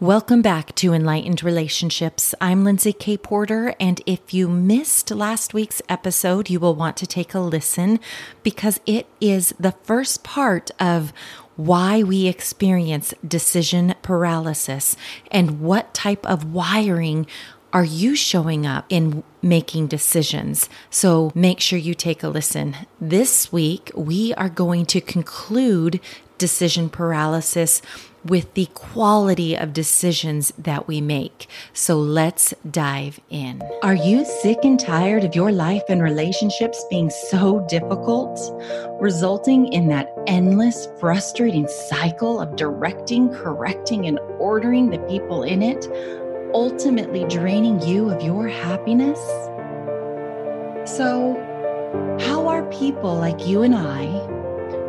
Welcome back to Enlightened Relationships. I'm Lindsay K. Porter, and if you missed last week's episode, you will want to take a listen because it is the first part of why we experience decision paralysis and what type of wiring are you showing up in making decisions? So make sure you take a listen. This week, we are going to conclude decision paralysis with the quality of decisions that we make. So let's dive in. Are you sick and tired of your life and relationships being so difficult, resulting in that endless, frustrating cycle of directing, correcting, and ordering the people in it, ultimately draining you of your happiness? So, how are people like you and I?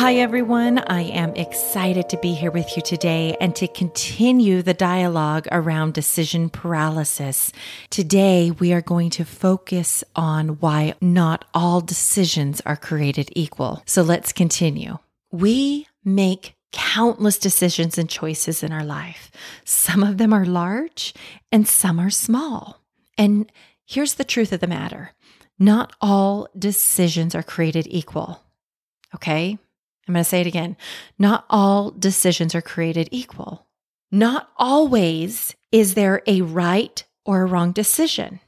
Hi, everyone. I am excited to be here with you today and to continue the dialogue around decision paralysis. Today, we are going to focus on why not all decisions are created equal. So let's continue. We make countless decisions and choices in our life. Some of them are large and some are small. And here's the truth of the matter not all decisions are created equal. Okay. I'm going to say it again. Not all decisions are created equal. Not always is there a right or a wrong decision.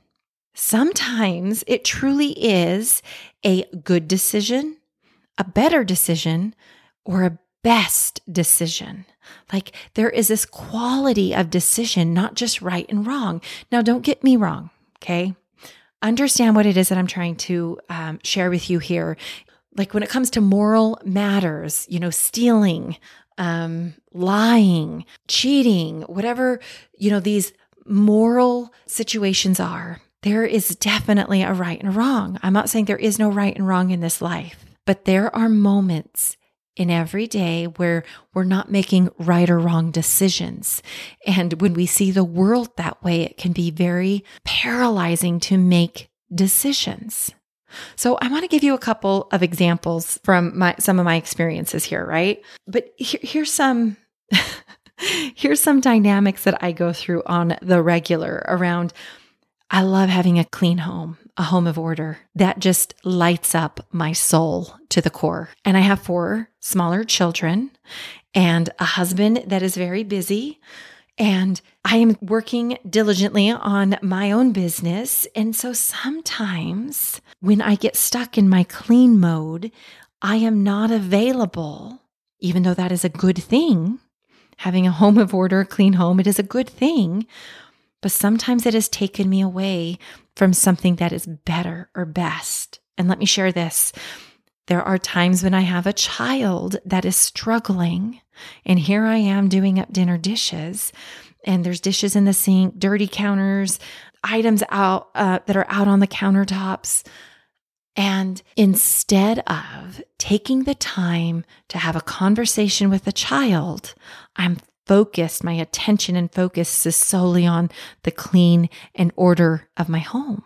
Sometimes it truly is a good decision, a better decision, or a best decision. Like there is this quality of decision, not just right and wrong. Now, don't get me wrong, okay? Understand what it is that I'm trying to um, share with you here like when it comes to moral matters, you know, stealing, um, lying, cheating, whatever, you know, these moral situations are, there is definitely a right and wrong. I'm not saying there is no right and wrong in this life, but there are moments in every day where we're not making right or wrong decisions. And when we see the world that way, it can be very paralyzing to make decisions. So I want to give you a couple of examples from my some of my experiences here, right? But here, here's some here's some dynamics that I go through on the regular around I love having a clean home, a home of order. That just lights up my soul to the core. And I have four smaller children and a husband that is very busy. And I am working diligently on my own business. And so sometimes when I get stuck in my clean mode, I am not available, even though that is a good thing. Having a home of order, a clean home, it is a good thing. But sometimes it has taken me away from something that is better or best. And let me share this. There are times when I have a child that is struggling, and here I am doing up dinner dishes, and there's dishes in the sink, dirty counters, items out uh, that are out on the countertops. And instead of taking the time to have a conversation with the child, I'm focused, my attention and focus is solely on the clean and order of my home.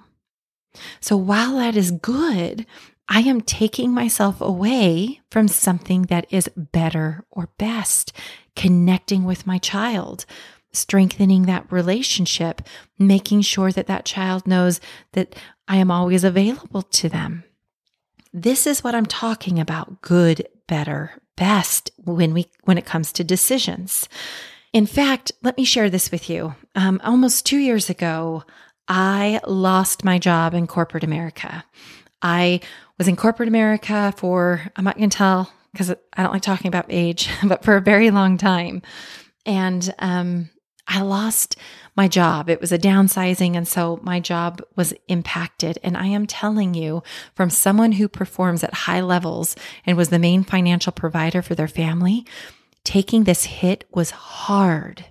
So while that is good, I am taking myself away from something that is better or best, connecting with my child, strengthening that relationship, making sure that that child knows that I am always available to them. This is what I'm talking about good, better, best when we when it comes to decisions. In fact, let me share this with you. Um, almost two years ago, I lost my job in corporate America. I was in corporate America for, I'm not going to tell because I don't like talking about age, but for a very long time. And um, I lost my job. It was a downsizing. And so my job was impacted. And I am telling you, from someone who performs at high levels and was the main financial provider for their family, taking this hit was hard.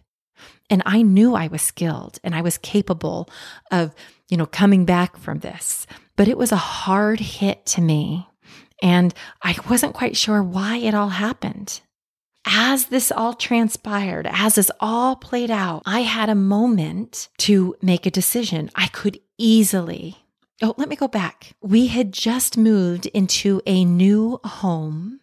And I knew I was skilled and I was capable of, you know, coming back from this. But it was a hard hit to me. And I wasn't quite sure why it all happened. As this all transpired, as this all played out, I had a moment to make a decision. I could easily Oh, let me go back. We had just moved into a new home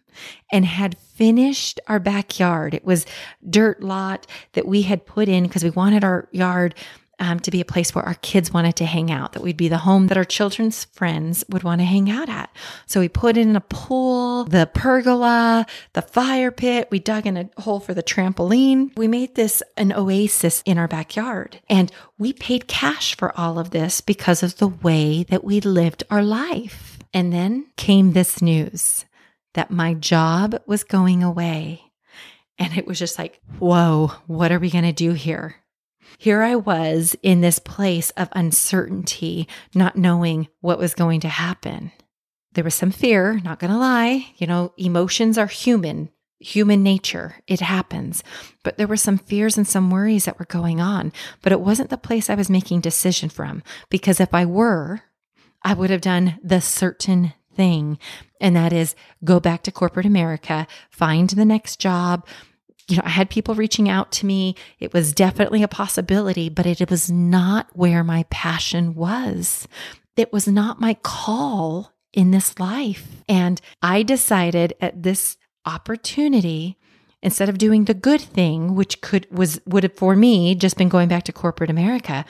and had finished our backyard. It was dirt lot that we had put in because we wanted our yard um, to be a place where our kids wanted to hang out, that we'd be the home that our children's friends would want to hang out at. So we put in a pool, the pergola, the fire pit. We dug in a hole for the trampoline. We made this an oasis in our backyard. And we paid cash for all of this because of the way that we lived our life. And then came this news that my job was going away. And it was just like, whoa, what are we going to do here? Here I was in this place of uncertainty, not knowing what was going to happen. There was some fear, not going to lie. You know, emotions are human, human nature. It happens. But there were some fears and some worries that were going on. But it wasn't the place I was making decision from because if I were, I would have done the certain thing. And that is go back to corporate America, find the next job, you know, I had people reaching out to me. It was definitely a possibility, but it was not where my passion was. It was not my call in this life. And I decided at this opportunity, instead of doing the good thing, which could was would have for me just been going back to corporate America,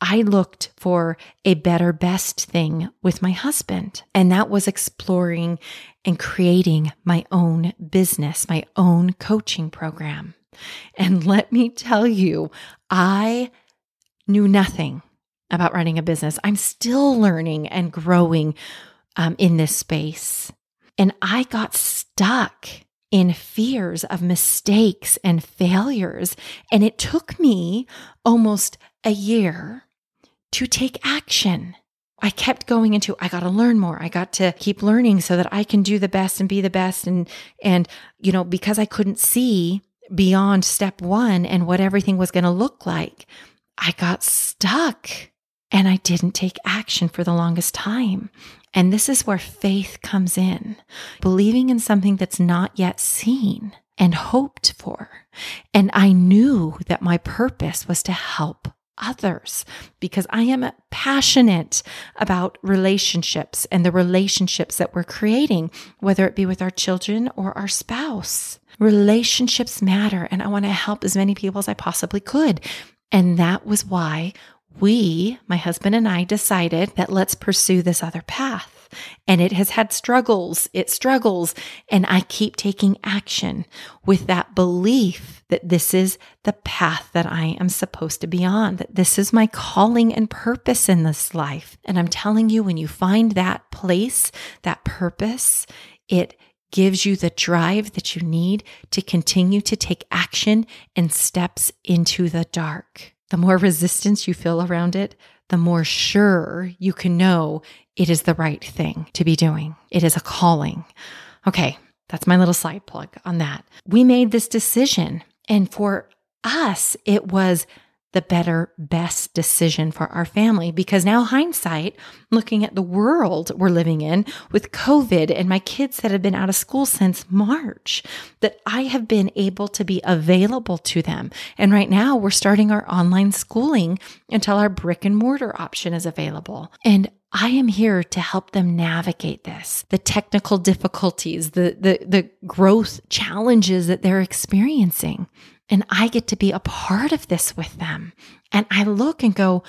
I looked for a better, best thing with my husband. And that was exploring and creating my own business, my own coaching program. And let me tell you, I knew nothing about running a business. I'm still learning and growing um, in this space. And I got stuck in fears of mistakes and failures. And it took me almost a year to take action. I kept going into I got to learn more. I got to keep learning so that I can do the best and be the best and and you know because I couldn't see beyond step 1 and what everything was going to look like. I got stuck and I didn't take action for the longest time. And this is where faith comes in. Believing in something that's not yet seen and hoped for. And I knew that my purpose was to help others because I am passionate about relationships and the relationships that we're creating, whether it be with our children or our spouse. Relationships matter, and I want to help as many people as I possibly could. And that was why we, my husband and I, decided that let's pursue this other And it has had struggles, it struggles, and I keep taking action with that belief that this is the path that I am supposed to be on, that this is my calling and purpose in this life. And I'm telling you, when you find that place, that purpose, it gives you the drive that you need to continue to take action and steps into the dark. The more resistance you feel around it, the more sure you can know it is the right thing to be doing. It is a calling. Okay, that's my little side plug on that. We made this decision, and for us, it was the better, best decision for our family. Because now, hindsight, looking at the world we're living in with COVID and my kids that have been out of school since March, that I have been able to be available to them. And right now, we're starting our online schooling until our brick and mortar option is available. And I am here to help them navigate this, the technical difficulties, the, the, the growth challenges that they're experiencing. And I get to be a part of this with them. And I look and go,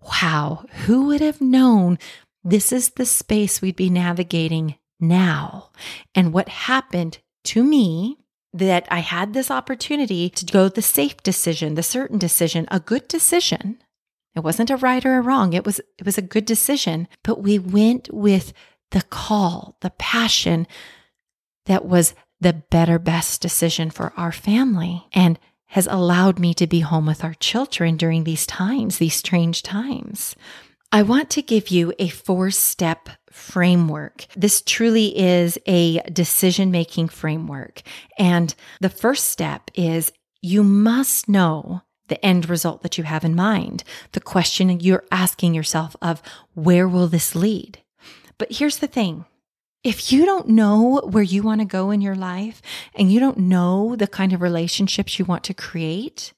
wow, who would have known this is the space we'd be navigating now? And what happened to me that I had this opportunity to go the safe decision, the certain decision, a good decision. It wasn't a right or a wrong. It was it was a good decision, but we went with the call, the passion that was the better, best decision for our family and has allowed me to be home with our children during these times, these strange times. I want to give you a four step framework. This truly is a decision making framework. And the first step is you must know the end result that you have in mind, the question you're asking yourself of where will this lead? But here's the thing. If you don't know where you want to go in your life and you don't know the kind of relationships you want to create,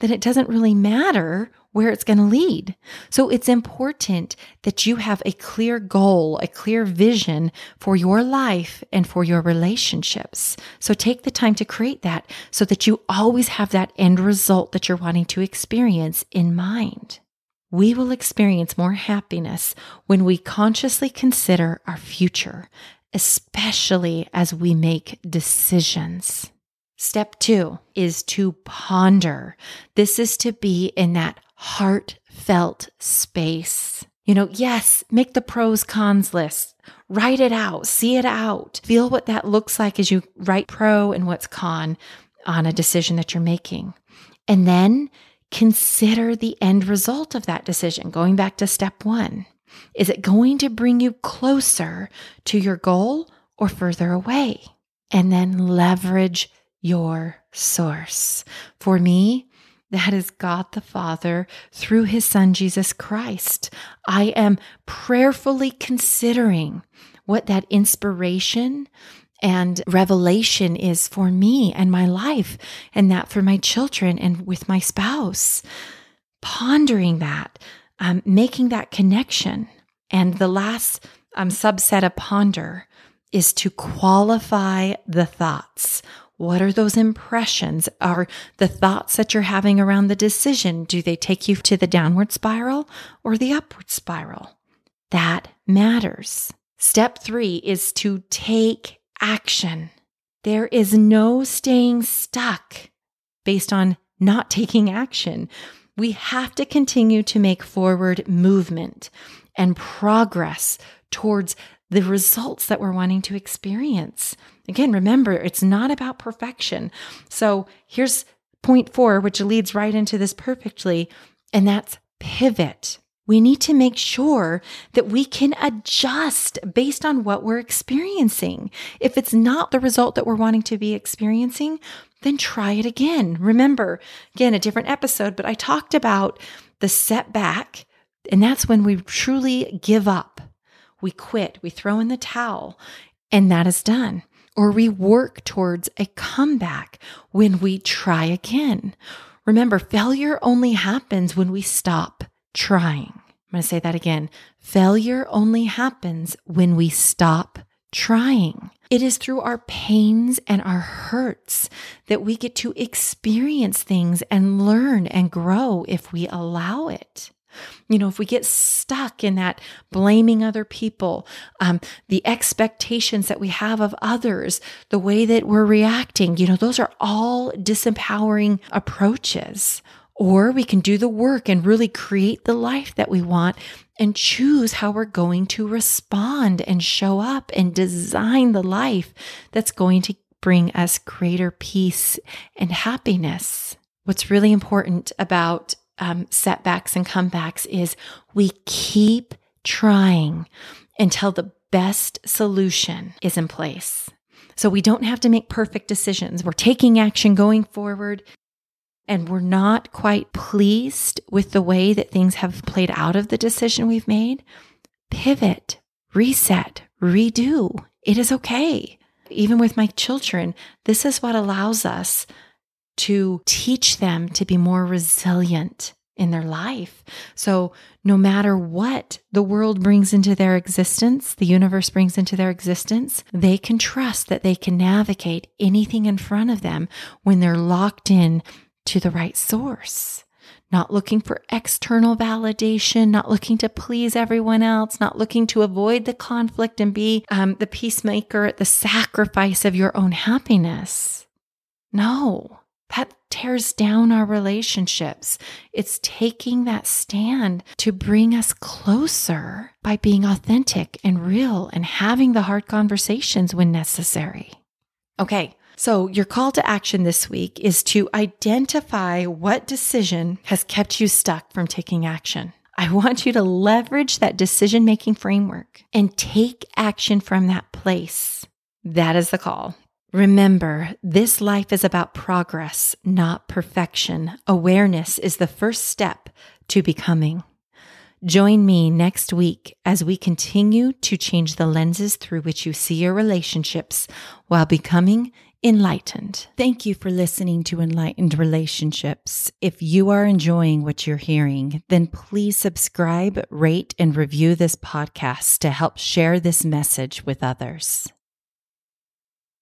then it doesn't really matter where it's going to lead. So it's important that you have a clear goal, a clear vision for your life and for your relationships. So take the time to create that so that you always have that end result that you're wanting to experience in mind. We will experience more happiness when we consciously consider our future, especially as we make decisions. Step two is to ponder. This is to be in that heartfelt space. You know, yes, make the pros cons list, write it out, see it out, feel what that looks like as you write pro and what's con on a decision that you're making. And then consider the end result of that decision. Going back to step one, is it going to bring you closer to your goal or further away? And then leverage your source. For me, that is God the Father through his Son, Jesus Christ. I am prayerfully considering what that inspiration and revelation is for me and my life, and that for my children and with my spouse. Pondering that, um, making that connection. And the last um, subset of ponder is to qualify the thoughts. What are those impressions? Are the thoughts that you're having around the decision, do they take you to the downward spiral or the upward spiral? That matters. Step three is to take action. There is no staying stuck based on not taking action. We have to continue to make forward movement and progress towards the results that we're wanting to experience. Again, remember, it's not about perfection. So here's point four, which leads right into this perfectly, and that's pivot. We need to make sure that we can adjust based on what we're experiencing. If it's not the result that we're wanting to be experiencing, then try it again. Remember, again, a different episode, but I talked about the setback, and that's when we truly give up we quit, we throw in the towel, and that is done. Or we work towards a comeback when we try again. Remember, failure only happens when we stop trying. I'm going to say that again. Failure only happens when we stop trying. It is through our pains and our hurts that we get to experience things and learn and grow if we allow it. You know, if we get stuck in that blaming other people, um, the expectations that we have of others, the way that we're reacting, you know, those are all disempowering approaches. Or we can do the work and really create the life that we want and choose how we're going to respond and show up and design the life that's going to bring us greater peace and happiness. What's really important about um, setbacks and comebacks is we keep trying until the best solution is in place. So we don't have to make perfect decisions. We're taking action going forward and we're not quite pleased with the way that things have played out of the decision we've made. Pivot, reset, redo. It is okay. Even with my children, this is what allows us to teach them to be more resilient in their life. So, no matter what the world brings into their existence, the universe brings into their existence, they can trust that they can navigate anything in front of them when they're locked in to the right source. Not looking for external validation, not looking to please everyone else, not looking to avoid the conflict and be um, the peacemaker at the sacrifice of your own happiness. No, that tears down our relationships. It's taking that stand to bring us closer by being authentic and real and having the hard conversations when necessary. Okay. So, your call to action this week is to identify what decision has kept you stuck from taking action. I want you to leverage that decision making framework and take action from that place. That is the call. Remember, this life is about progress, not perfection. Awareness is the first step to becoming. Join me next week as we continue to change the lenses through which you see your relationships while becoming enlightened. Thank you for listening to Enlightened Relationships. If you are enjoying what you're hearing, then please subscribe, rate, and review this podcast to help share this message with others.